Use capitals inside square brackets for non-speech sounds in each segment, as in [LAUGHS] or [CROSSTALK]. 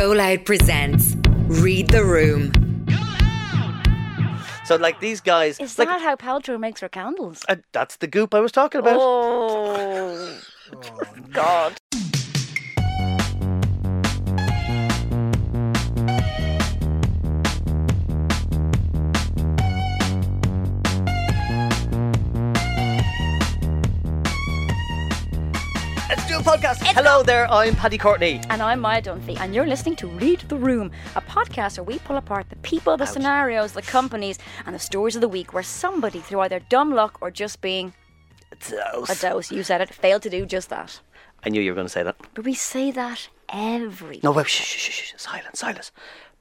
Go Loud presents Read the Room. So like these guys, Is like that how Paltrow makes her candles? uh, that's the goop I was talking about. Oh, [LAUGHS] God. A podcast. Hello there, I'm Paddy Courtney. And I'm Maia Dunphy, and you're listening to Read the Room, a podcast where we pull apart the people, the scenarios, the companies, and the stories of the week where somebody, through either dumb luck or just being a dose, you said it, failed to do just that. I knew you were going to say that. But we say that every No, wait, shh, shh, shh, shh, silence, silence.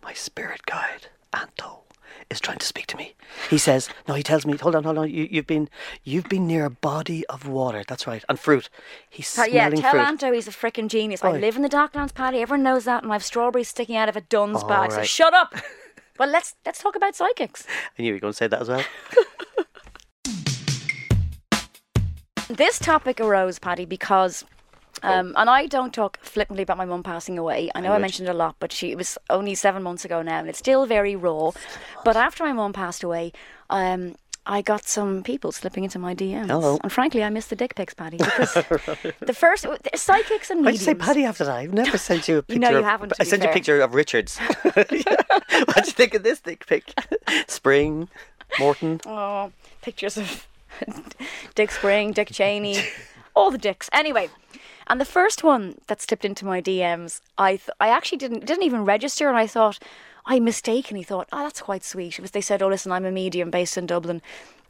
My spirit guide, Anto, is trying to speak to me. He says, no, he tells me, hold on, hold on, you, you've been, you've been near a body of water. That's right, and fruit. He's Uh, yeah, smelling tell fruit. Anto he's a freaking genius. I Oi. live in the Docklands, Paddy. Everyone knows that, and I've strawberries sticking out of a Dunnes Oh, bag. So right. shut up. [LAUGHS] well, let's let's talk about psychics. I knew you were going to say that as well. [LAUGHS] This topic arose, Paddy, because. Um, and I don't talk flippantly about my mum passing away. I know I, would. mentioned it a lot, but she it was only seven months ago now, and it's still very raw. But after my mum passed away, um, I got some people slipping into my DMs. Hello. And frankly, I miss the dick pics, Paddy, [LAUGHS] because the first psychics and Why'd you say Paddy after that? I've never [LAUGHS] sent you a picture. Know you of, haven't, I sent you a picture of Richards. [LAUGHS] What'd you think of this dick pic? Spring, Morton. Oh, pictures of Dick Spring, Dick Cheney, all the dicks. Anyway, and the first one that slipped into my DMs, I th- I actually didn't didn't even register, and I thought I mistakenly thought, oh, that's quite sweet. It was they said, oh, listen, I'm a medium based in Dublin.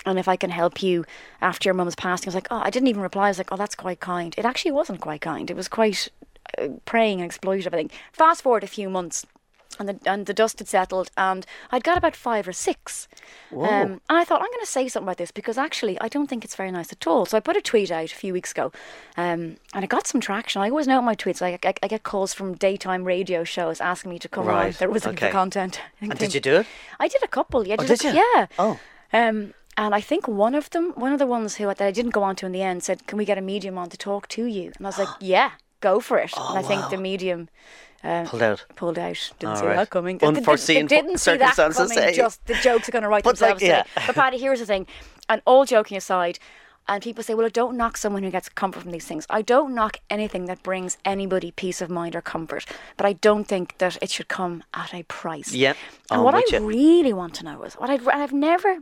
And if I can help you after your mum's passing, I was like, oh, I didn't even reply. I was like, oh, that's quite kind. It actually wasn't quite kind. It was quite uh, preying and exploitative, I think. Fast forward a few months, and the and the dust had settled, and I'd got about five or six. Um, and I thought I'm going to say something about this because actually I don't think it's very nice at all. So I put a tweet out a few weeks ago, um, and I got some traction. I always know my tweets. I, I, I get calls from daytime radio shows asking me to come on. Right, There was okay. content. [LAUGHS] And did you do it? I did a couple. Yeah, Oh, did, did a, you? Yeah. Oh. Um, and I think one of them, one of the ones who that I didn't go on to in the end, said, "Can we get a medium on to talk to you?" And I was like, [GASPS] "Yeah, go for it." and I think the medium uh, Pulled out. pulled out. Didn't All see right. that coming. They- they- they Unforeseen didn't see that circumstances, coming. eh? Just the jokes are going to write [LAUGHS] But, themselves. today. yeah. But Paddy, here's the thing, and all joking aside. And people say, well, I don't knock someone who gets comfort from these things. I don't knock anything that brings anybody peace of mind or comfort. But I don't think that it should come at a price. Yeah, And what I you. really want to know is what I've, I've never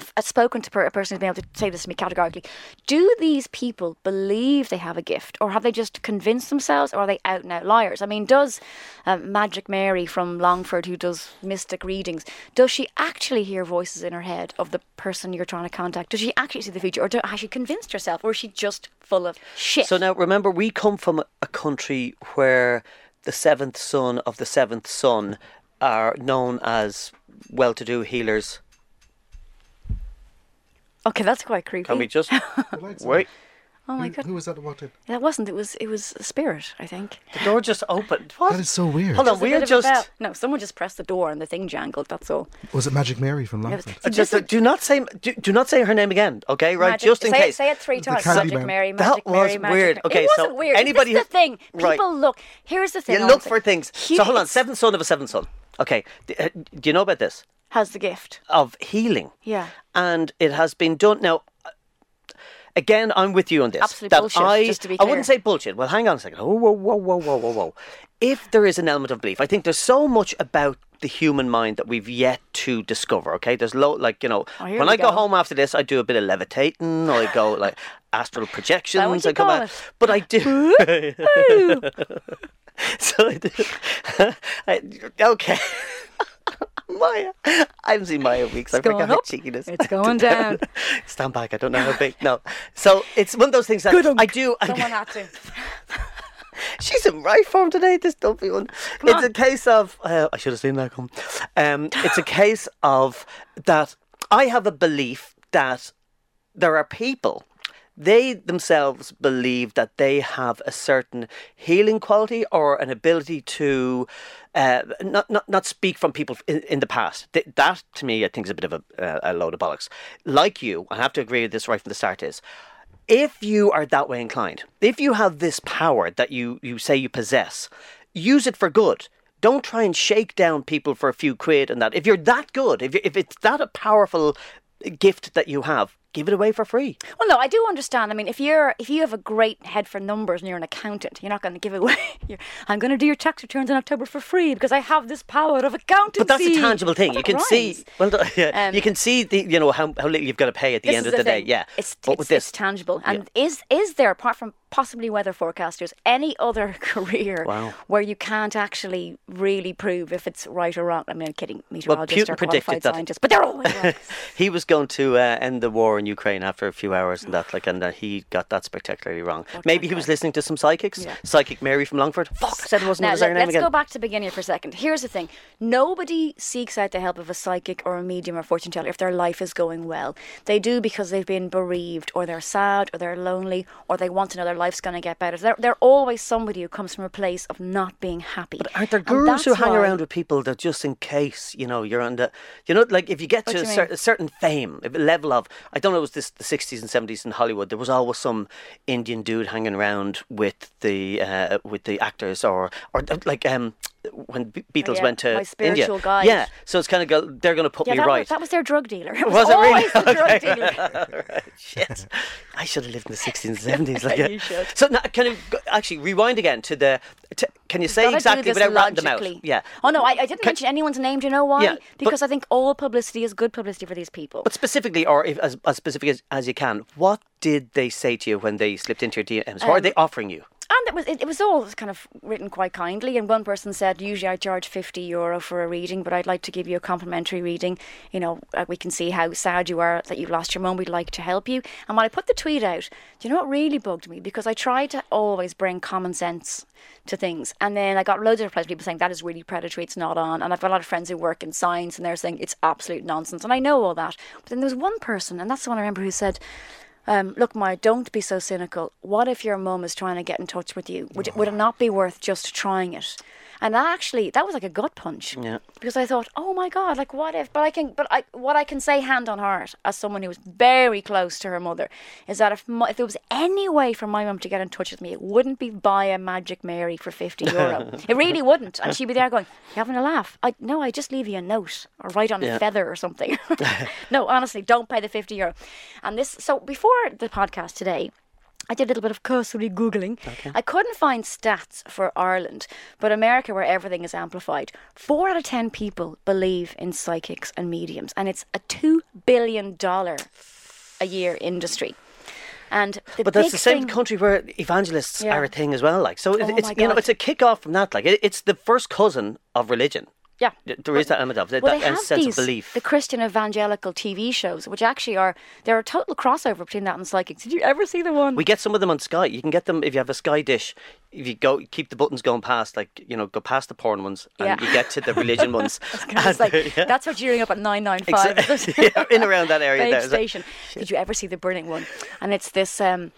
f- spoken to a person who's been able to say this to me categorically. Do these people believe they have a gift, or have they just convinced themselves, or are they out and out liars? I mean, does um, Magic Mary from Longford, who does mystic readings, does she actually hear voices in her head of the person you're trying to contact? Does she actually see the future, or do, has she convinced herself, or is she just full of shit? So now remember, we come from a country where the seventh son of the seventh son are known as well-to-do healers. Okay, that's quite creepy. Can we just [LAUGHS] wait? oh my god, who was that that walked in? that wasn't. It was. It was a spirit, I think. The door just opened. What? That is so weird. Hold on, we're bit of a just. No, someone just pressed the door and the thing jangled. That's all. Was it Magic Mary from It was- Longford? Just this uh, do not say do, do not say her name again, okay? Right, Magic- just in say case. It, say it three times. Candyman. Magic Mary, That Magic was Mary, Magic weird. Mary. Okay, it wasn't weird. anybody this is who- the thing. Right. People look. Here's the thing. you look for things. He So hold on, seventh son of a seventh son. Okay, d- uh, do you know about this? Has the gift. Of healing. Yeah. And it has been done now. Again, I'm with you on this. Absolute that bullshit, I, just to be clear. I wouldn't say bullshit. Well, hang on a second. Oh, whoa, whoa, whoa, whoa, whoa, whoa. If there is an element of belief, I think there's so much about the human mind that we've yet to discover. Okay, there's low, like you know, Oh, when I go go. home after this, I do a bit of levitating. I go like [LAUGHS] astral projections. I come out, it? but I do. [LAUGHS] so I do. [LAUGHS] I, okay. [LAUGHS] Maia, I haven't seen Maia in weeks. I It's going forgot how up. cheeky it is. It's [LAUGHS] going down. [LAUGHS] Stand back. I don't know how big. No. So it's one of those things that I do. I, Someone had to. She's in right form today, this Dunphy one. it's a case of uh, I should have seen that come. Um, it's a case of that I have a belief that there are people they themselves believe that they have a certain healing quality or an ability to uh, not, not not speak from people in, in the past. Th- that to me, I think, is a bit of a, uh, a load of bollocks. Like you, I have to agree with this right from the start. Is if you are that way inclined, if you have this power that you, you say you possess, use it for good. don't try and shake down people for a few quid and that. If you're that good, if, if it's that a powerful gift that you have, give it away for free. Well, no, I do understand. I mean, if you're if you have a great head for numbers and you're an accountant, you're not going to give it away. [LAUGHS] You're, I'm going to do your tax returns in October for free because I have this power of accountancy. But that's a tangible thing. Well, You can see, well, [LAUGHS] yeah, Um, you can see the, you know, how, how little you've got to pay at the end of the, day. Yeah. it's but it's, with this, it's tangible. And is is there apart from possibly weather forecasters any other [LAUGHS] career Wow. where you can't actually really prove if it's right or wrong? I mean, I'm kidding, meteorologists Putin are predicted qualified that- scientists, but they're always right. he was going to uh, end the war in Ukraine after a few hours and that, like, and uh, he got that spectacularly wrong. Maybe he was listening to some psychics. Yeah. Psychic Mary from Longford. Fuck, I said it wasn't Now, his let, name us again. go back to the beginning for a second. Here's the thing nobody seeks out the help of a psychic or a medium or fortune teller if their life is going well. They do because they've been bereaved, or they're sad, or they're lonely, or they want to know their life's going to get better. They're, they're always somebody who comes from a place of not being happy. But Aren't there gurus who hang around with people that just in case, you know, you're on the, you know, like if you get What to a, cer- a certain fame, a level of, I don't know, it was this the 60s and 70s in Hollywood, there was always some Indian dude hanging around with the uh, with the actors or or like um when Be- Beatles yeah, went to India. guide. Yeah, so it's kind of go, they're going to put Yeah, me that, right. was, that was their drug dealer. [LAUGHS] It was, Was it really? always the [LAUGHS] drug dealer. Right, [LAUGHS] Shit. I should have lived in the 60s and 70s. Like, You should. So now, can you go- actually rewind again to the? To, can you say exactly without ratting them out? Yeah. Oh no, I, I didn't Can- mention anyone's name. Do you know why? Yeah, but- because I think all publicity is good publicity for these people. But specifically, or if, as, as specific as, as you can, what did they say to you when they slipped into your DMs? What are Um, they offering you? And it was it, it was all kind of written quite kindly. And one person said, usually I charge fifty euro for a reading, but I'd like to give you a complimentary reading. You know, uh, we can see how sad you are that you lost your mum. We'd like to help you. And when I put the tweet out, do you know what really bugged me? Because I tried to always bring common sense to things, and then I got loads of replies. People saying that is really predatory. It's not on. And I've got a lot of friends who work in science, and they're saying it's absolute nonsense. And I know all that. But then there was one person, and that's the one I remember, who said. Um, look, Maia, don't be so cynical. What if your mum is trying to get in touch with you? Would it, would it not be worth just trying it? And that actually, that was like a gut punch. Yeah. Because I thought, oh my God, like what if? But I can, but I, what I can say hand on heart, as someone who was very close to her mother, is that if, my, if there was any way for my mum to get in touch with me, it wouldn't be by a Magic Mary for 50 euro. it really [LAUGHS] wouldn't. And she'd be there going, you having a laugh? I, no, I just leave you a note or write on Yeah. a feather or something. [LAUGHS] [LAUGHS] no, honestly, don't pay the 50 euro. And this, so before the podcast today, I did a little bit of cursory Googling. I couldn't find stats for Ireland, but America, where everything is amplified, four out of 10 people believe in psychics and mediums, and it's a $2 billion a year industry. And But that's the same country where evangelists Yeah. are a thing as well. Like, so Oh it's you know it's a kick off from that. Like, it, it's the first cousin of religion. Yeah. There is that element of it, Well, that sense these, of belief. the Christian evangelical TV shows, which actually are they're a total crossover between that and psychics. Did you ever see the one? We get some of them on Sky. You can get them if you have a Sky dish. If you go, keep the buttons going past, like you know, go past the porn ones, and Yeah. you get to the religion ones. [LAUGHS] it's like [LAUGHS] yeah. that's what you're doing up at nine nine five. Exa- [LAUGHS] yeah, in around that area there. Station. Did you ever see the burning one? And it's this. Um,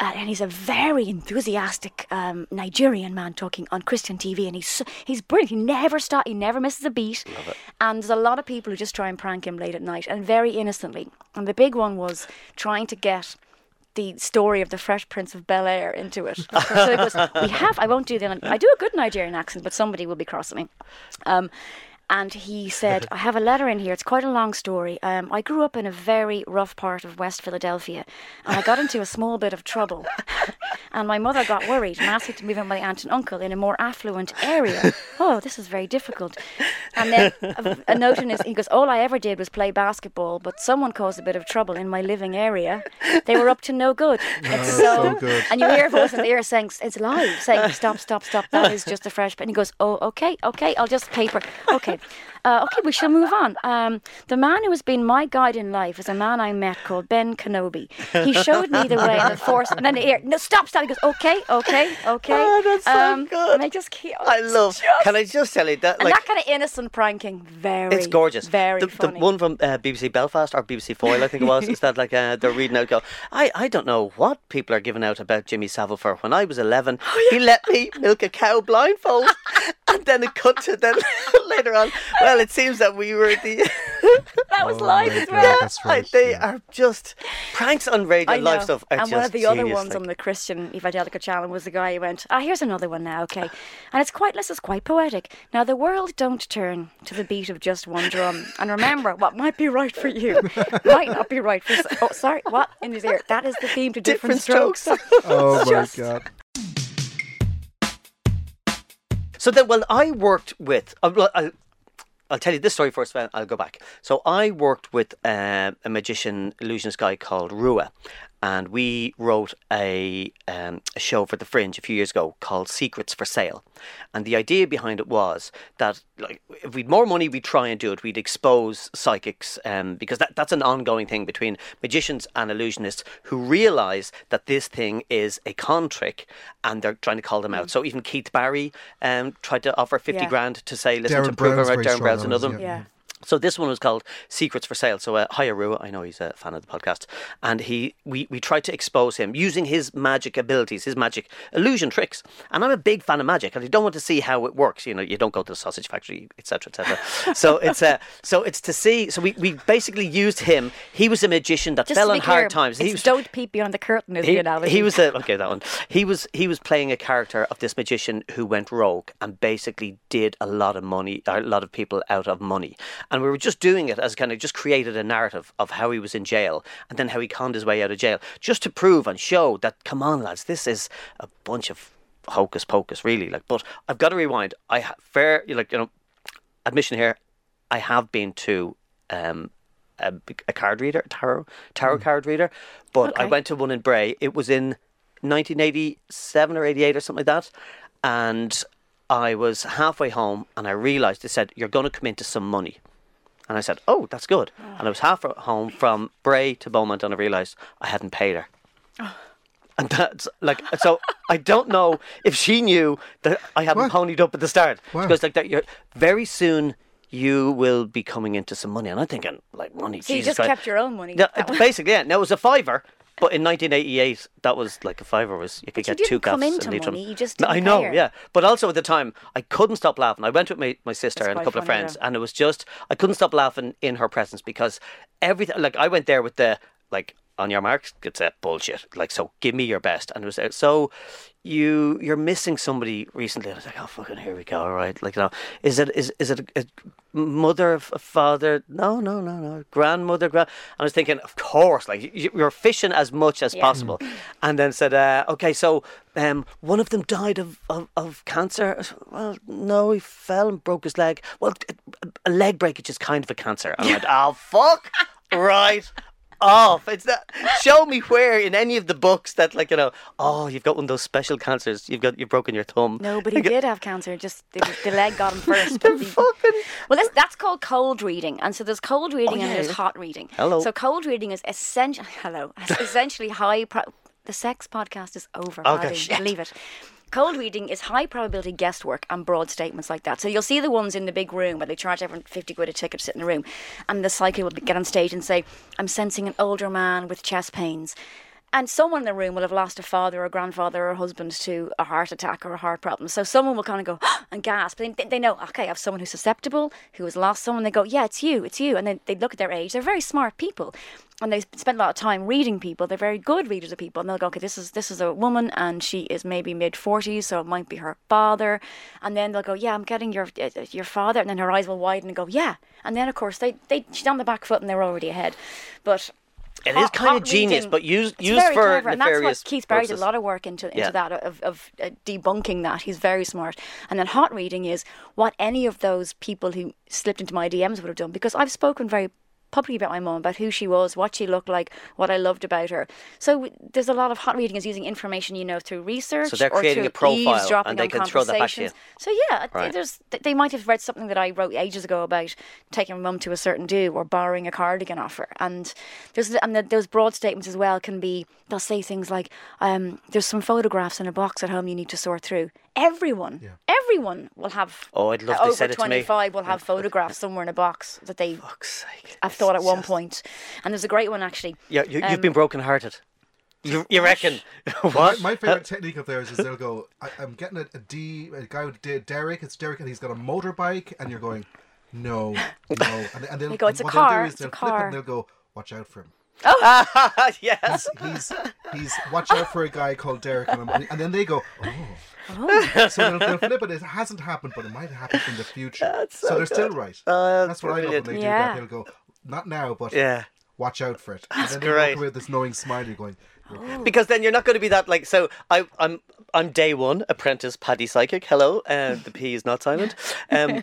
uh, and he's a very enthusiastic um, Nigerian man talking on Christian TV, and he's he's brilliant. He never stops. He never misses a beat. And there's a lot of people who just try and prank him late at night, and very innocently. And the big one was trying to get the story of the Fresh Prince of Bel Air into it. [LAUGHS] so he goes, "We have. I won't do the. I do a good Nigerian accent, but somebody will be crossing me." Um, and he said, I have a letter in here. It's quite a long story. Um, I grew up in a very rough part of West Philadelphia, and I got into a small bit of trouble. [LAUGHS] and my mother got worried and asked me to move in with my aunt and uncle in a more affluent area. oh, this is very difficult. And then a, a note in his, he goes, All I ever did was play basketball, but someone caused a bit of trouble in my living area. They were up to no good. [LAUGHS] It's so good. And you hear a voice in the ear saying, It's live, saying, Stop, stop, stop. That is just a fresh. And he goes, Oh, okay, okay, I'll just paper. Okay. Uh, okay, we shall move on. Um, the man who has been my guide in life is a man I met called Ben Kenobi. He showed me the way and the force. And then the ear, no, stop, stop. He goes, okay, okay, okay. Oh, that's so good. And I just keep. I love. Just, Can I just tell you that? and Like, that kind of innocent pranking, very. It's gorgeous. Very the, the one from uh, BBC Belfast or BBC Foyle, I think it was, is that like uh, they're reading out. Go, I, I don't know what people are giving out about Jimmy Savile for. When I was eleven, Oh, he let me milk a cow blindfold, [LAUGHS] and [LAUGHS] then it cut to then [LAUGHS] later on. Well, it seems that we were the. [LAUGHS] That was Oh live my as well. That's right. they yeah. are just pranks on radio live stuff. Are and just one of the other ones like- on the Christian Evangelical channel was the guy who went, "Ah, here's another one now, okay." And it's quite, this is quite poetic. Now the world don't turn to the beat of just one drum. And remember, what might be right for you might not be right for. Oh, sorry, what in his ear? That is the theme to different, Different strokes. Oh my just- god. So then, well, I worked with. Uh, I'll, I'll tell you this story first, then I'll go back. So I worked with uh, a magician, illusionist guy called Rua, and we wrote a, um, a show for the Fringe a few years ago called Secrets for Sale. And the idea behind it was that, like, if we'd more money, we'd try and do it. We'd expose psychics, um, because that, that's an ongoing thing between magicians and illusionists who realise that this thing is a con trick, and they're trying to call them out. So even Keith Barry um, tried to offer fifty Yeah. grand to say, listen Derren to prove Brown's it. very Derren strong Brown's on another. it, one. Yeah. So this one was called Secrets for Sale. So uh, I know he's a fan of the podcast, and he we we tried to expose him using his magic abilities, his magic illusion tricks. And I'm a big fan of magic, and I don't want to see how it works. You know, you don't go to the sausage factory, etc., etc. [LAUGHS] so it's uh, so it's to see. So we, we basically used him. He was a magician that Just fell on be hard times. He was don't peep beyond the curtain is he, the analogy. he was a, okay that one he was he was playing a character of this magician who went rogue and basically did a lot of money a lot of people out of money and we were just doing it as kind of just created a narrative of how he was in jail and then how he conned his way out of jail just to prove and show that come on lads this is a bunch of hocus pocus really. Like but I've got to rewind. I ha- fair like you know admission here I have been to um a, a card reader, tarot tarot card reader, but I went to one in Bray. It was in 1987 or 88 or something like that, and I was halfway home and I realised they said you're going to come into some money, and I said, oh, that's good. Oh. And I was half home from Bray to Beaumont, and I realised I hadn't paid her. Oh. And that's like so. I don't know if she knew that I hadn't What? ponied up at the start Wow. because like that. You're very soon you will be coming into some money, and I'm thinking like money. so you just Christ. kept your own money. Yeah, That basically, yeah. Now it was a fiver, but in 1988, that was like a fiver was you could you get two gaffs into and leave money, you just I know, her. yeah. But also at the time, I couldn't stop laughing. I went with my, my sister That's and a couple of friends, though. and it was just I couldn't stop laughing in her presence because everything. Like I went there with the like on your marks, get set, bullshit. Like so, give me your best, and it was uh, so. You you're missing somebody recently. I was like, oh fucking here we go. All right, like you know, is it is is it a, a mother, a father? No, no, no, no. Grandmother, grand. I was thinking, of course, like you- you're fishing as much as Yeah. possible, and then said, uh, okay, so um, one of them died of, of, of cancer. Said, Well, no, he fell and broke his leg. Well, a leg breakage is kind of a cancer. I went, oh fuck, right off. It's that. Show me where in any of the books that, like, you know, oh, you've got one of those special cancers. You've got you've broken your thumb. No, but he did have cancer. Just the, the leg got him [LAUGHS] first. But the, Fucking. well, that's, that's called cold reading, and so there's cold reading Oh, and yeah, there's hot reading. Hello. So cold reading is essential. [LAUGHS] Hello. [LAUGHS] Essentially high. Pro- the sex podcast is over. Okay. Leave it. Cold reading is high probability guesswork and broad statements like that. So you'll see the ones in the big room where they charge everyone 50 quid a ticket to sit in the room. And the psychic will get on stage and say, I'm sensing an older man with chest pains. And someone in the room will have lost a father or grandfather or husband to a heart attack or a heart problem. So someone will kind of go [GASPS] and gasp. They, they know, okay, I have someone who's susceptible, who has lost someone. They go, yeah, it's you, it's you. And then they look at their age. They're very smart people. And they spend a lot of time reading people. They're very good readers of people. And they'll go, okay, this is this is a woman and she is maybe mid 40s, so it might be her father. And then they'll go, yeah, I'm getting your uh, your father. And then her eyes will widen and go, yeah. And then, of course, they, they she's on the back foot and they're already ahead. But It is hot- kind of genius, reading- but used it's used for clever, and that's what Keith Barry did a lot of work into into Yeah. that of of uh, debunking that. He's very smart. And then hot reading is what any of those people who slipped into my DMs would have done because I've spoken very publicly about my mum, about who she was, what she looked like, what I loved about her. So there's a lot of hot reading is using information you know through research So they're or creating through a profile eavesdropping and they on can throw that back to you. conversations. So yeah, Right. there's they might have read something that I wrote ages ago about taking my mum to a certain do or borrowing a cardigan off her. And there's and the, those broad statements as well can be they'll say things like, um, "There's some photographs in a box at home you need to sort through." Everyone, everyone will have. Oh, I'd love they over said it to me. 25 will have photographs somewhere in a box that they Fuck's sake. have This thought at one point. And there's a great one actually. Yeah, you, Um, you've been brokenhearted. You, you reckon? My, [LAUGHS] what? my favorite technique of theirs is they'll go, I, I'm getting a, a D, a guy with D, Derek, it's Derek, and he's got a motorbike, and you're going, no, no. [LAUGHS] And, and they'll, They go, "It's a car, they'll do is it's a they'll flip it car." and they'll go, watch out for him. [LAUGHS] Oh, yes. He's, he's, watch out for a guy called Derek, and, I'm- and then they go, oh. So they'll, they'll flip it, it hasn't happened, but it might happen in the future. That's so, so they're still right. Oh, That's what I love when they do Yeah. that. They'll go, not now, but Yeah. watch out for it. And then great. with this knowing smile, you're going, "You're because then you're not going to be that like so I I'm I'm day one apprentice Paddy Psychic hello uh, the P is not silent um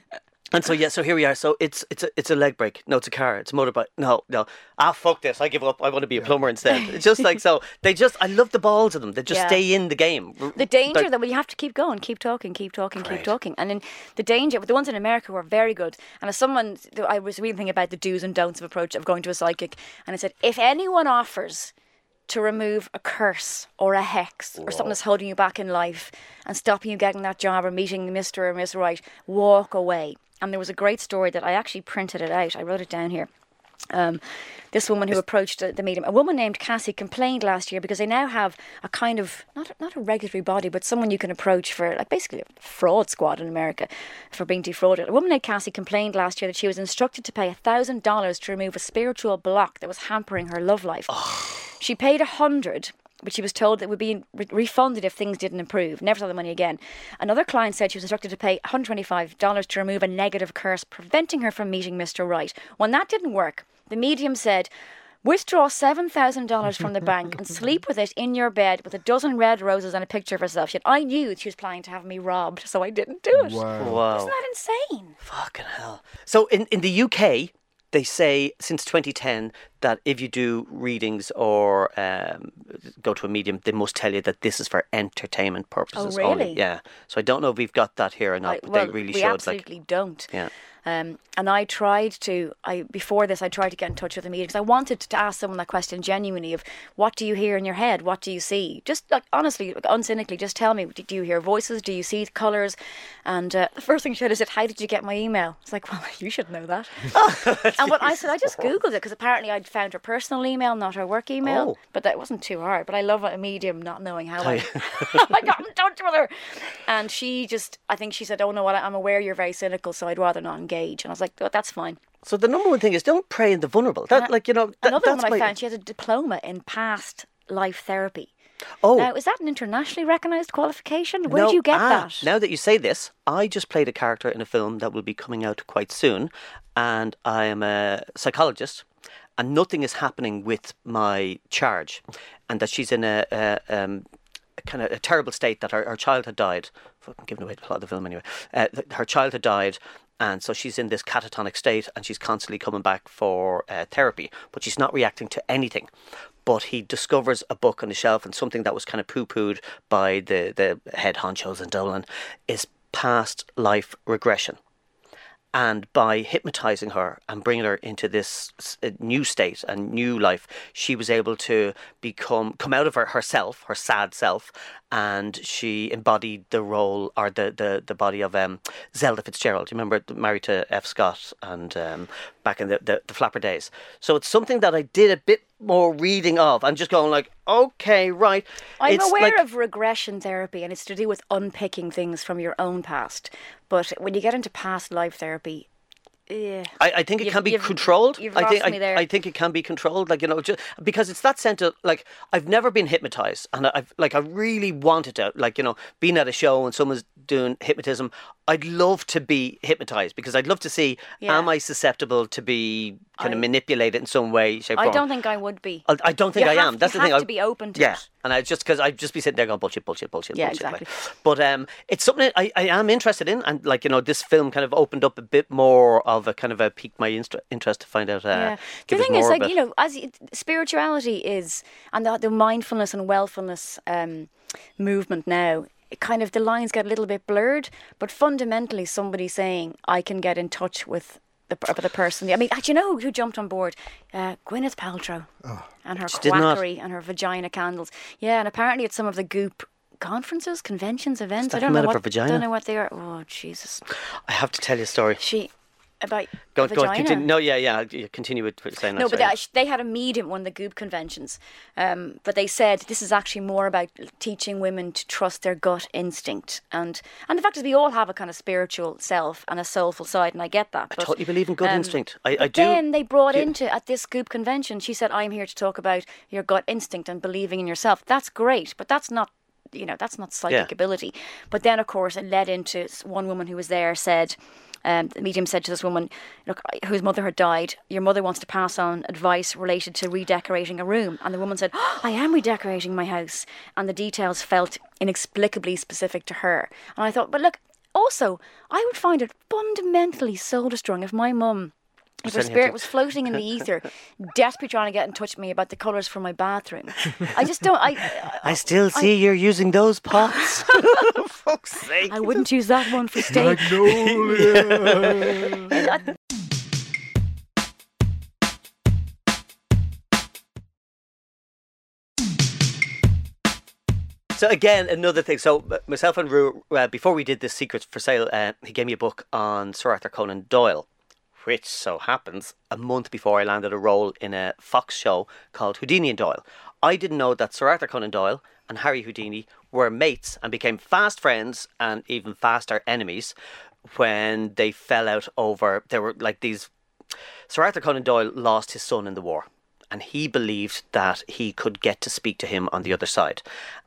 and so yeah so here we are so it's it's a it's a leg break. no it's a car it's a motorbike no no ah fuck this I give up I want to be a plumber instead [LAUGHS] it's just like so they just I love the balls of them they just Yeah. stay in the game The danger Like- that well, you have to keep going, keep talking, keep talking, Great. keep talking, and then the danger. The ones in America were very good. And as someone, I was reading about the do's and don'ts of approach of going to a psychic, and I said if anyone offers to remove a curse or a hex or something that's holding you back in life and stopping you getting that job or meeting Mr. or Miss Right, walk away. And there was a great story that I actually printed it out. I wrote it down here. Um, this woman who approached the, the medium, a woman named Cassie, complained last year because they now have a kind of not not a regulatory body, but someone you can approach for like basically a fraud squad in America for being defrauded. A woman named Cassie complained last year that she was instructed to pay thousand dollars to remove a spiritual block that was hampering her love life. She paid a hundred. But she was told that it would be re- refunded if things didn't improve. Never saw the money again. Another client said she was instructed to pay $125 to remove a negative curse, preventing her from meeting Mr. Right. When that didn't work, the medium said, Withdraw $7,000 from the bank and sleep with it in your bed with a dozen red roses and a picture of herself. Yet I knew she was planning to have me robbed, so I didn't do it. wow. wow Isn't that insane? Fucking hell. So in, in the UK, they say since 2010 that if you do readings or um, go to a medium, they must tell you that this is for entertainment purposes only. Oh, really? Yeah. So I don't know if we've got that here or not, I- but well, they really we showed absolutely like don't. yeah. Um, and I tried to, I before this, I tried to get in touch with the media because I wanted to ask someone that question genuinely of what do you hear in your head? What do you see? Just like honestly, like, uncynically, just tell me. Do you hear voices? Do you see colours? And uh, the first thing she said is, that "How did you get my email?" It's like, well, [LAUGHS] you should know that. [LAUGHS] and what I [LAUGHS] said, I just googled it because apparently I'd found her personal email, not her work email. Oh. But that wasn't too hard. But I love a medium not knowing how I, I got in touch with her. And she just, I think she said, "Oh no, well, I'm aware you're very cynical, so I'd rather not engage." And I was like, "Oh, that's fine." So the number one thing is don't prey on the vulnerable. That like you know that, Another one I found, she has a diploma in past life therapy. Oh. Now, is that an internationally recognised qualification? Where No, did you get ah, that? Now that you say this, I just played a character in a film that will be coming out quite soon, and I am a psychologist, and nothing is happening with my charge, and that she's in a, a um, kind of a terrible state that her, her child had died. Fucking giving away the plot of the film anyway. Uh, her child had died. And so she's in this catatonic state and she's constantly coming back for uh, therapy, but she's not reacting to anything. But he discovers a book on the shelf and something that was kind of poo pooed by the, the head honchos in Dublin is past life regression and by hypnotizing her and bringing her into this uh, new state and new life she was able to become come out of her herself her sad self and she embodied the role or the the, the body of um, Zelda Fitzgerald. You remember married to F. Scott and um, back in the, the the flapper days. So it's something that I did a bit more reading of and just going like okay right. I'm It's aware like- of regression therapy, and it's to do with unpicking things from your own past. But when you get into past life therapy, eh, I, I think it You've- can be you've- controlled. you've I think lost me I, there. I think it can be controlled. Like you know, just, because it's that sense of like I've never been hypnotized, and I- I've like I really wanted to. Like you know, being at a show and someone's doing hypnotism, I'd love to be hypnotized because I'd love to see Yeah. am I susceptible to be kind I- of manipulated in some way, shape, I form. don't think I would be. I, I don't think You I have- am. That's you the thing. have I- to be open to yeah. it. and I just because I'd just be sitting there going bullshit, bullshit, bullshit, Yeah, bullshit. like. exactly. But um, it's something I, I am interested in, and like you know, this film kind of opened up a bit more of a kind of a piqued my inst- interest to find out. Uh, Yeah. The thing is, like you know, as spirituality is, and the, the mindfulness and wellfulness um, movement now, it kind of the lines get a little bit blurred. But fundamentally, somebody saying, "I can get in touch with." The, p- the person, I mean, do you know who jumped on board? Uh, Gwyneth Paltrow and her did quackery and her vagina candles. Yeah, and apparently at some of the Goop conferences, conventions, events. that I don't know what. her vagina? Don't know what they are. Oh Jesus! I have to tell you a story. She about Go, the go on, vagina. continue. No, yeah, yeah. Continue with saying you're. No, but they, they had a meeting at one of the Goop conventions. Um, but they said this is actually more about teaching women to trust their gut instinct, and and the fact is we all have a kind of spiritual self and a soulful side, and I get that. But, totally believe in gut um, instinct. I, I but do. Then they brought do- into at this Goop convention. She said, "I'm here to talk about your gut instinct and believing in yourself." That's great, but that's not. You know that's not psychic Yeah. ability, but then of course it led into one woman who was there said, um, the medium said to this woman, "Look, whose mother had died, your mother wants to pass on advice related to redecorating a room." And the woman said, "Oh, "I am redecorating my house," and the details felt inexplicably specific to her. And I thought, but look, also, I would find it fundamentally soul destroying if my mum. If her spirit was floating in the ether, [LAUGHS] desperately trying to get in touch with me about the colours for my bathroom, I just don't. I [LAUGHS] I still see you're using those pots. [LAUGHS] Fuck's sake. I wouldn't use that one for steak. Magnolia. So again, another thing. So myself and Rue, uh, before we did this Secrets for Sale, uh, he gave me a book on Sir Arthur Conan Doyle, which so happens a month before I landed a role in a Fox show called Houdini and Doyle. I didn't know that Sir Arthur Conan Doyle and Harry Houdini were mates and became fast friends and even faster enemies when they fell out over. there were like these. Sir Arthur Conan Doyle lost his son in the war and he believed that he could get to speak to him on the other side.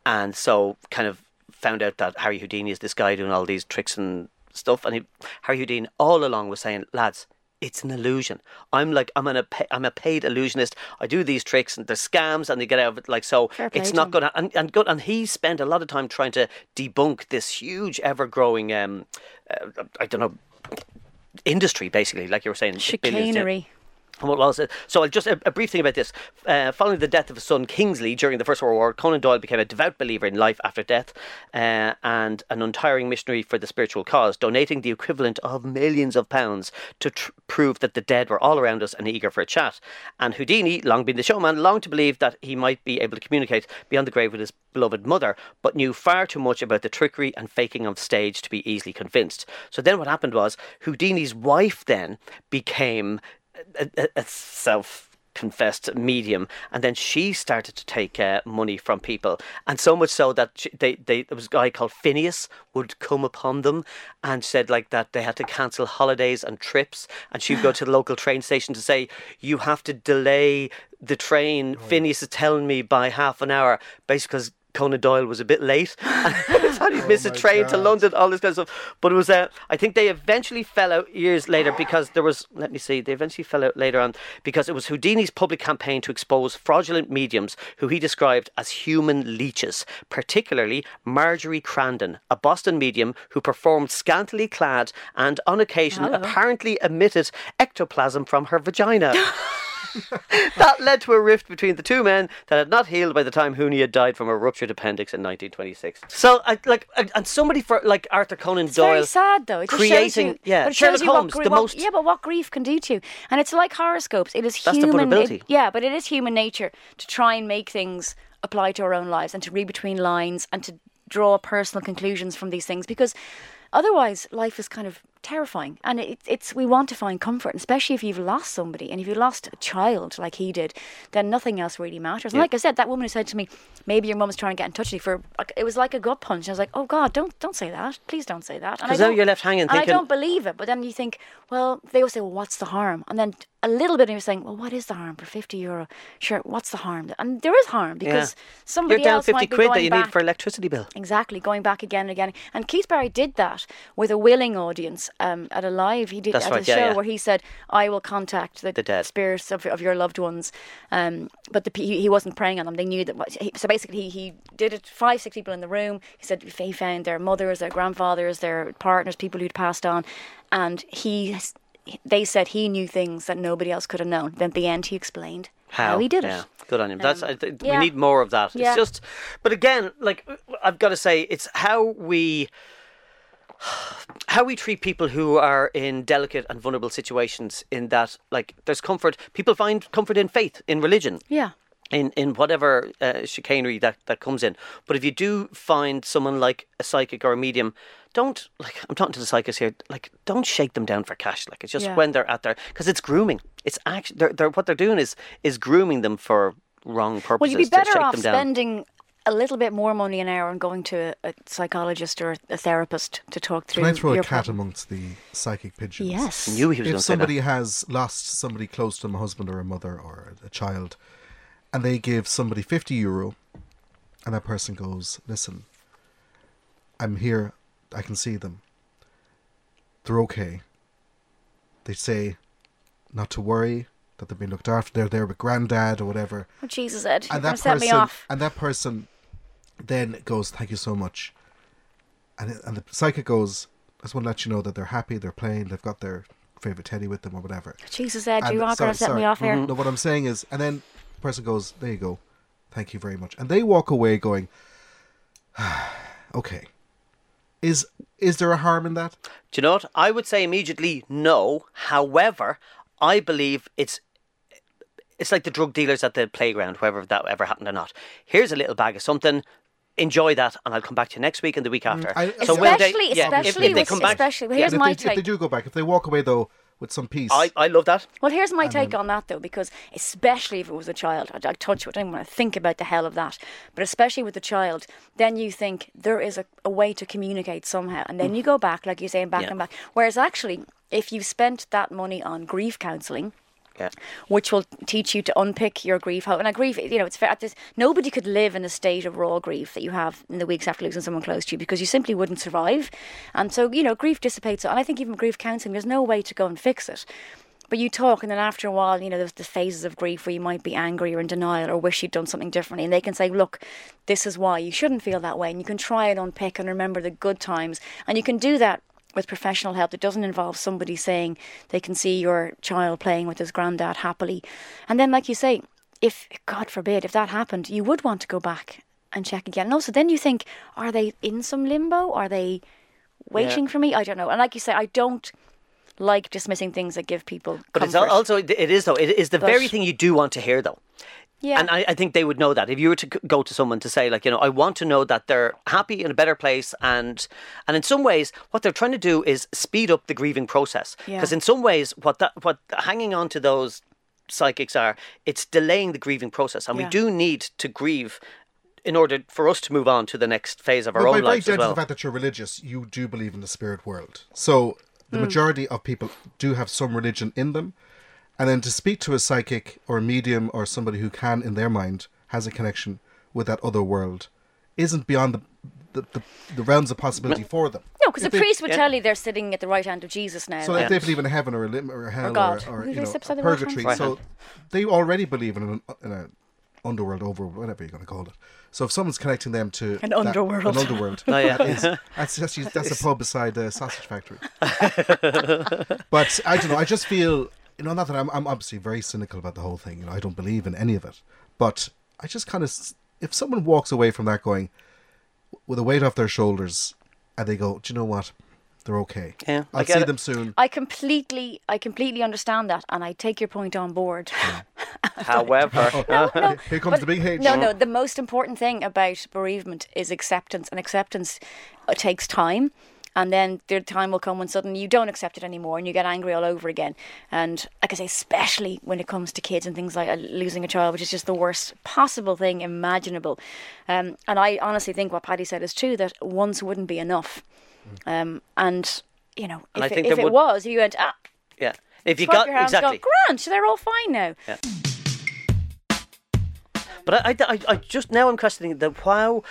And so kind of found out that Harry Houdini is this guy doing all these tricks and stuff and he, Harry Houdini all along was saying, "Lads, it's an illusion. I'm like I'm an I'm a paid illusionist. I do these tricks and they're scams and they get out of it like so. It's not to and and, good, and he spent a lot of time trying to debunk this huge ever growing um uh, I don't know industry basically like you were saying billions, yeah. What was it? So, I'll just a, a brief thing about this. Uh, following the death of his son Kingsley during the First World War, Conan Doyle became a devout believer in life after death uh, and an untiring missionary for the spiritual cause, donating the equivalent of millions of pounds to tr- prove that the dead were all around us and eager for a chat. And Houdini, long been the showman, longed to believe that he might be able to communicate beyond the grave with his beloved mother, but knew far too much about the trickery and faking of stage to be easily convinced. So then what happened was Houdini's wife then became a, a, a self confessed medium and then she started to take uh, money from people. And so much so that she, they, they there was a guy called Pheneas would come upon them and said like that they had to cancel holidays and trips and she'd go to the local train station to say you have to delay the train. Pheneas is telling me by half an hour basically because Conan Doyle was a bit late. [LAUGHS] And thought he'd miss a my train to London all this kind of stuff. But it was uh, I think they eventually fell out years later because there was let me see they eventually fell out later on because it was Houdini's public campaign to expose fraudulent mediums who he described as human leeches particularly Marjorie Crandon a Boston medium who performed scantily clad and on occasion Hello. apparently emitted ectoplasm from her vagina [LAUGHS] [LAUGHS] that led to a rift between the two men that had not healed by the time Houdini had died from a ruptured appendix in 1926. So, I, like, and and somebody for like Arthur Conan It's Doyle very sad though. It creating, you, yeah, but it Sherlock what Holmes, the what- most. Yeah, but what grief can do to you, and it's like horoscopes. It is That's the human. it- yeah, but it is human nature to try and make things apply to our own lives and to read between lines and to draw personal conclusions from these things because otherwise life is kind of terrifying. And it, it's we want to find comfort especially if you've lost somebody. And if you lost a child like he did then nothing else really matters. And like i said that woman who said to me maybe your mum's trying to get in touch with you for like, it was like a gut punch. I was like oh god don't don't say that. Please don't say that. And I 'Cause now you're left hanging and thinking- i don't believe it. But then you think well they always say well what's the harm? And then a little bit of was saying well what is the harm for 50 euro? Sure what's the harm? And there is harm because somebody You're down else 50 might be quid going that you back need for electricity bill. Exactly, going back again and again. And Keith Barry did that with a willing audience um, at a live. He did That's at right, a yeah, show yeah. where he said, "I will contact the, The dead. spirits of, of your loved ones." Um, but the, he, he wasn't preying on them. They knew that. So basically, he, he did it. Five, six people in the room. He said he found their mothers, their grandfathers, their partners, people who'd passed on, and he. They said he knew things that nobody else could have known. Then at the end, he explained how, he did yeah. it. Good on him. That's I th- yeah. we need more of that. Yeah. It's just, but again, like I've got to say, it's how we [SIGHS] how we treat people who are in delicate and vulnerable situations. In that, like, there's comfort. People find comfort in faith, in religion. Yeah. in in whatever uh, chicanery that that comes in. But if you do find someone like a psychic or a medium, don't like I'm talking to the psychics here. Like, don't shake them down for cash. Like, it's just Yeah. when they're at their because it's grooming. It's actually they're, they're what they're doing is is grooming them for wrong purposes. Well, you'd be to better shake off them down. spending a little bit more money an hour and going to a, a psychologist or a therapist to talk through Can I throw your a cat problem. amongst the psychic pigeons? Yes. Knew he was if to say that. somebody has lost somebody close to them, a husband or a mother or a child, and they give somebody 50 euro, and that person goes, Listen, I'm here, I can see them. They're okay. They say not to worry, that they've been looked after, they're there with granddad or whatever. Oh, Jesus, Ed, you're And that to set person, me off. and that person then goes, "Thank you so much," and it, and the psychic goes, "I just want to let you know that they're happy, they're playing, they've got their favorite teddy with them or whatever." Jesus, Ed, And- you're not going to set sorry. me off here. Mm-hmm. No, what I'm saying is, and then the person goes, "There you go, thank you very much," and they walk away going, [SIGHS] "Okay." Is is there a harm in that? Do you know what? I would say immediately no. However, I believe it's it's like the drug dealers at the playground, whether that ever happened or not. Here's a little bag of something. Enjoy that, and I'll come back to you next week and the week after. Mm, I- when they- especially, yeah, if- especially, if, they come back, especially. Well, yeah, here's if, my they, take. if they do go back, if they walk away though with some peace, I, I love that. Well, here's my take on that, though, because especially if it was a child, I, I touch it, I don't want to think about the hell of that, but especially with the child, then you think there is a, a way to communicate somehow, and then you go back, like you're saying, back Yeah. and back. Whereas actually, if you've spent that money on grief counselling, Yeah. which will teach you to unpick your grief. How and a grief, you know, it's fair. This, nobody could live in a state of raw grief that you have in the weeks after losing someone close to you because you simply wouldn't survive. And so, you know, grief dissipates. And I think even grief counselling, there's no way to go and fix it. But you talk, and then after a while, you know, there's the phases of grief where you might be angry or in denial or wish you'd done something differently. And they can say, look, this is why you shouldn't feel that way. And you can try and unpick and remember the good times. And you can do that with professional help that doesn't involve somebody saying they can see your child playing with his granddad happily. And then, like you say, if, God forbid, if that happened, you would want to go back and check again. And also, then you think, are they in some limbo? Are they waiting for me? I don't know. And like you say, I don't like dismissing things that give people But it's comfort. al- also it is though. It is the But- very thing you do want to hear though. Yeah. And I, I think they would know that if you were to go to someone to say, like, you know, I want to know that they're happy in a better place, and and in some ways, what they're trying to do is speed up the grieving process. Yeah. Because in some ways, what that what hanging on to those psychics are, it's delaying the grieving process, and we do need to grieve in order for us to move on to the next phase of our But by own lives virtue as well. the fact that you're religious, you do believe in the spirit world. So the Hmm. majority of people do have some religion in them. And then to speak to a psychic or a medium or somebody who can, in their mind, has a connection with that other world, isn't beyond the the, the, the realms of possibility for them. no, because the they- priest would yeah. tell you they're sitting at the right hand of Jesus now. So like- if they believe in heaven or a, lim- or hell or, God. or, Who you know, a beside the right hand? purgatory, Right so hand. they already believe in an, in a underworld, over whatever you're going to call it. So if someone's connecting them to An that- underworld. an underworld, [LAUGHS] Oh, yeah. that is, that's that's, that's a pub beside the sausage factory. [LAUGHS] but I don't know. I just feel you know not that I'm I'm obviously very cynical about the whole thing. You know, I don't believe in any of it. But I just kind of if someone walks away from that going with a weight off their shoulders, and they go, do you know what? They're okay. Yeah, I I'll see it. them soon. I completely, I completely understand that, and I take your point on board. [LAUGHS] However, [LAUGHS] no, no. [LAUGHS] Here comes but- the big H. No, no. The most important thing about bereavement is acceptance, and acceptance uh, takes time. And then the time will come when suddenly you don't accept it anymore, and you get angry all over again. And like I say, especially when it comes to kids and things like uh, losing a child, which is just the worst possible thing imaginable. Um, and I honestly think what Paddy said is true that once wouldn't be enough. Um, and you know, And I if, it, if there it would- was, you went ah, yeah. If you got your hands, exactly, go grand, so they're all fine now. But I, I, I, I just now I'm questioning the wow.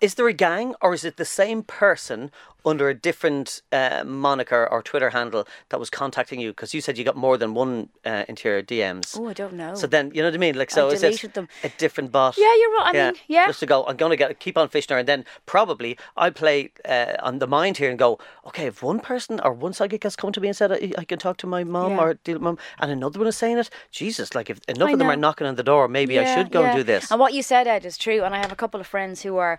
Is there a gang or is it the same person under a different uh, moniker or Twitter handle that was contacting you? Because you said you got more than one uh, into your DMs. Oh, I don't know. So then you know what I mean. Like so, is it deleted them. a different bot? Yeah, you're right. I mean, yeah. Just to go, I'm going to get keep on fishing her, and then probably I play uh, on the mind here and go, okay, if one person or one psychic has come to me and said I, I can talk to my mom Yeah. or deal with mom, and another one is saying it, Jesus, like if enough I of them are knocking on the door, maybe I should go yeah. and do this. And what you said, Ed, is true. And I have a couple of friends who are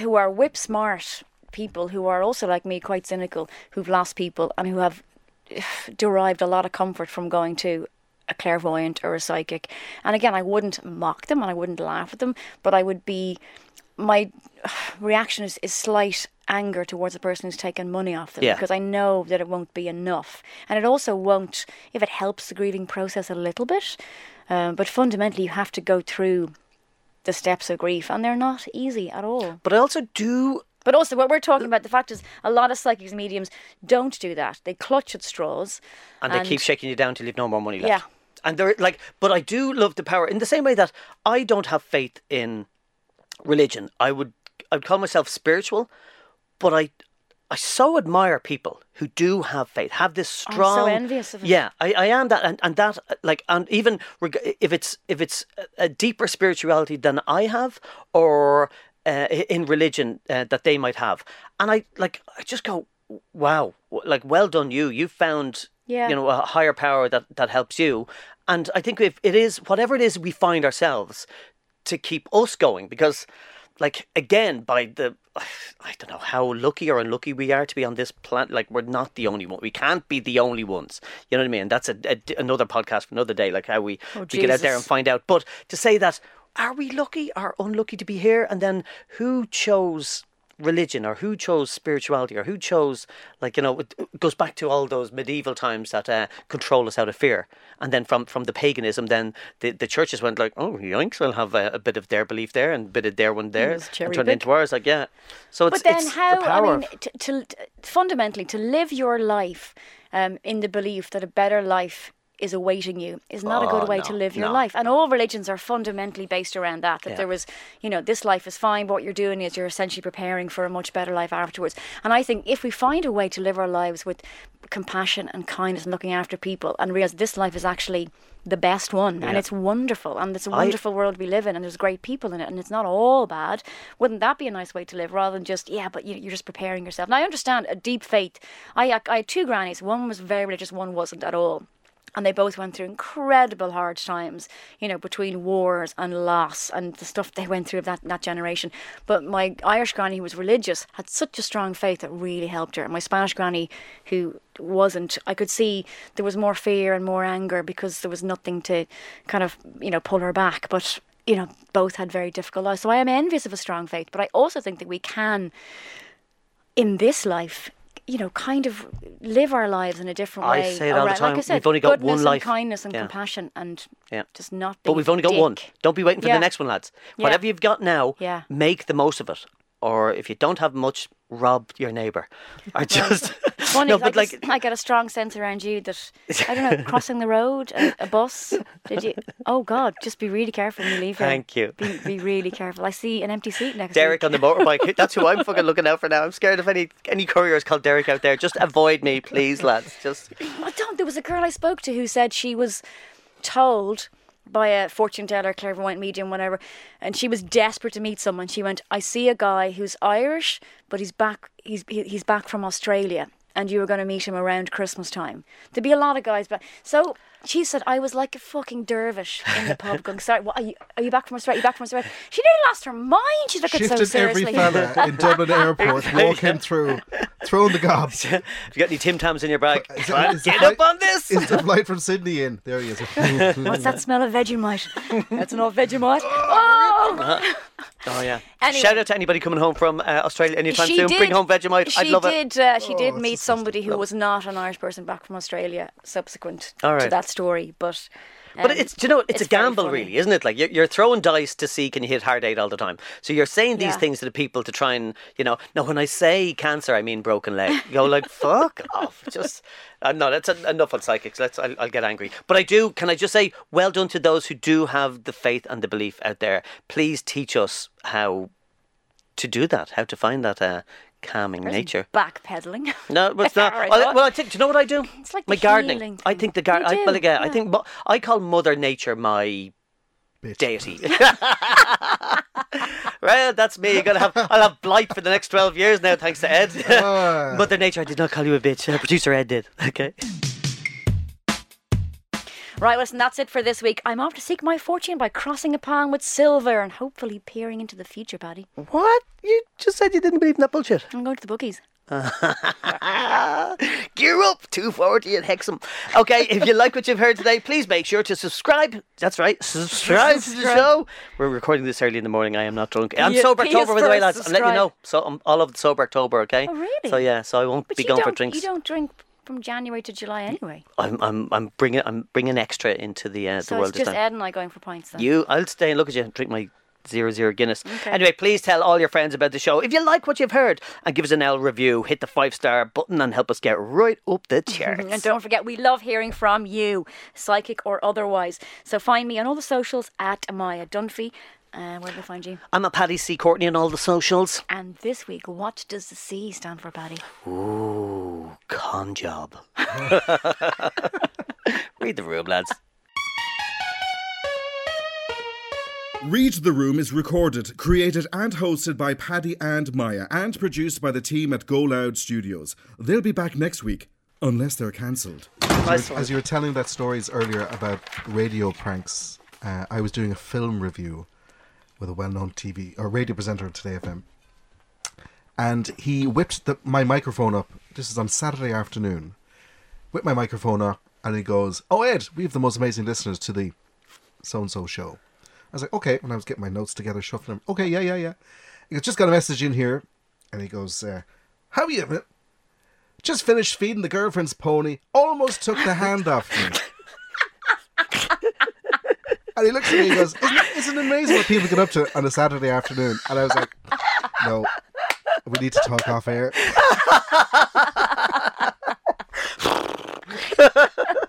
who are whip smart people who are also like me, quite cynical, who've lost people and who have [SIGHS] derived a lot of comfort from going to a clairvoyant or a psychic. And again, I wouldn't mock them and I wouldn't laugh at them, but I would be my [SIGHS] reaction is, is slight anger towards the person who's taken money off them Yeah. because I know that it won't be enough. And it also won't, if it helps the grieving process a little bit, um, but fundamentally, you have to go through the steps of grief, and they're not easy at all. But I also do But also, what we're talking about, the fact is, a lot of psychics and mediums don't do that. They clutch at straws. and, they keep shaking you down till you've no more money left. Yeah. And they're like, but I do love the power in the same way that I don't have faith in religion. I would, I'd call myself spiritual, but I, I so admire people who do have faith, have this I'm strong. so envious of it. Yeah, I, I am that, and, and that like, and even reg- if it's if it's a deeper spirituality than I have, or uh, in religion uh, that they might have, and I like, I just go, wow, like, well done, you. You found, Yeah. you know, a higher power that that helps you, and I think if it is whatever it is we find ourselves to keep us going, because like again by the [SIGHS] I don't know how lucky or unlucky we are to be on this planet. Like we're not the only one. We can't be the only ones. You know what I mean? That's a, a- another podcast for another day. Like how we, Oh, we get out there and find out. But to say that, are we lucky or unlucky to be here? And then who chose religion or who chose spirituality or who chose like you know it goes back to all those medieval times that uh, control us out of fear and then from from the paganism then the, the churches went like oh yoinks we'll have a, a bit of their belief there and a bit of their one there and turned pick. into ours like yeah so it's But then, it's how? the power I mean, to, to fundamentally to live your life um, in the belief that a better life is awaiting you is not a Oh, good way to live your no. life. And all religions are fundamentally based around that. That Yeah. there was, you know, this life is fine. But what you're doing is you're essentially preparing for a much better life afterwards. And I think if we find a way to live our lives with compassion and kindness and looking after people, and realize this life is actually the best one, and it's wonderful, and it's a wonderful world we live in, and there's great people in it, and it's not all bad. Wouldn't that be a nice way to live, rather than just yeah, but you, you're just preparing yourself? And I understand a deep faith. I I had two grannies. One was very religious, one wasn't at all. And they both went through incredible hard times, you know, between wars and loss and the stuff they went through of that, that generation. But my Irish granny, who was religious, had such a strong faith that really helped her. And my Spanish granny, who wasn't, I could see there was more fear and more anger because there was nothing to kind of, you know, pull her back. But, you know, both had very difficult lives. So I am envious of a strong faith. But I also think that we can, in this life, you know, kind of live our lives in a different I way. say it all the time, Like I said, we've only got one and life. kindness and Yeah. compassion and Yeah. just not. But we've only got dick. one. Don't be waiting for Yeah. the next one, lads. Whatever you've got now, Yeah. make the most of it. Or if you don't have much, rob your neighbour. Or just [LAUGHS] No, I, but like just, I get a strong sense around you that I don't know, [LAUGHS] crossing the road, a, a bus. Did you? Oh God, just be really careful when you leave here. Thank you. Be, be really careful. I see an empty seat next. Derek week. on the motorbike. [LAUGHS] That's who I'm fucking looking out for now. I'm scared of any any couriers called Derek out there. Just avoid me, please, lads. Just oh, I don't. There was a girl I spoke to who said she was told by a fortune teller, clairvoyant medium, whatever, and she was desperate to meet someone. She went, "I see a guy who's Irish, but he's back. He's he, he's back from Australia, and you were going to meet him around Christmas time. There'd be a lot of guys but So. She said I was like a fucking dervish in the pub going, sorry, what, are, you, are you back from Australia? Are you back from Australia? She nearly lost her mind. She took it so Shifted every seriously. fella in [LAUGHS] Dublin Airport, walking through, throwing the gobs. [LAUGHS] have you got any Tim Tams in your bag? Is Come on, get flight- up on this. Is the flight from Sydney in? There he is. [LAUGHS] What's that smell of Vegemite? That's an old Vegemite. Oh! Oh yeah. Anyway. Shout out to anybody coming home from uh, Australia anytime she soon. did, Bring home Vegemite. She I'd love it. did. Uh, she did Oh, meet it's disgusting. somebody who was not an Irish person back from Australia subsequent All to that story, but. But um, it's you know it's, a gamble, really, isn't it? Like you're, you're throwing dice to see can you hit hard eight all the time. So you're saying these Yeah. things to the people to try and you know. Now when I say cancer, I mean broken leg. You go like fuck [LAUGHS] off. Just uh, no, that's en- enough on psychics. Let's. I'll, I'll get angry. But I do. Can I just say, well done to those who do have the faith and the belief out there. Please teach us how to do that. How to find that uh, calming nature. Backpedaling. No, but it's not. All right, well, well, I think. Do you know what I do? It's like my the gardening. healing I think the garden. You well, do, again, I think mo- I call Mother Nature my Bitch. deity. [LAUGHS] [LAUGHS] well, that's me. You're gonna have. I'll have blight for the next twelve years now, thanks to Ed. [LAUGHS] Ah. Mother Nature. I did not call you a bitch. Uh, producer Ed did. Okay. Right, listen, that's it for this week. I'm off to seek my fortune by crossing a pond with silver and hopefully peering into the future, Paddy. What? You just said you didn't believe in that bullshit. I'm going to the bookies. [LAUGHS] Gear up, 240 at Hexham. Okay, if you like what you've heard today, please make sure to subscribe. That's right, subscribe to the show. We're recording this early in the morning. I am not drunk. I'm sober October, by the way, lads. I'm letting you know. So I'm all of the sober October. Okay. Oh, really? So yeah, so I won't But be going don't, for drinks. You don't drink from January to July anyway. I'm I'm I'm bringing I'm bringing extra into the uh, the So world it's just time. Ed and I going for pints then. You, I'll stay and look at you and drink my zero zero Guinness. Okay. Anyway, please tell all your friends about the show. If you like what you've heard, and give us an L review, hit the five star button, and help us get right up the [LAUGHS] charts. And don't forget, we love hearing from you, psychic or otherwise. So find me on all the socials at Amaya Dunphy. Uh, where do they find you? I'm a Paddy C Courtney on all the socials. And this week, what does the C stand for, Paddy? Ooh, con job. [LAUGHS] Read the room, lads. Read the Room is recorded, created and hosted by Paddy and Maia and produced by the team at GoLoud Studios. They'll be back next week, unless they're cancelled. Nice one. As you were telling that stories earlier about radio pranks, uh, I was doing a film review with a well-known TV or radio presenter on Today FM, and he whipped the, my microphone up. This is on Saturday afternoon. Whipped my microphone up, and he goes, "Oh Ed, we have the most amazing listeners to the so and so show." I was like, "Okay." When I was getting my notes together, shuffling them, "Okay, yeah, yeah, yeah." He goes, "Just got a message in here," and he goes, uh, "How are you?" Just finished feeding the girlfriend's pony. Almost took the hand off me. [LAUGHS] And he looks at me and goes, isn't, isn't it amazing what people get up to on a Saturday afternoon? And I was like, no, we need to talk off air. [LAUGHS]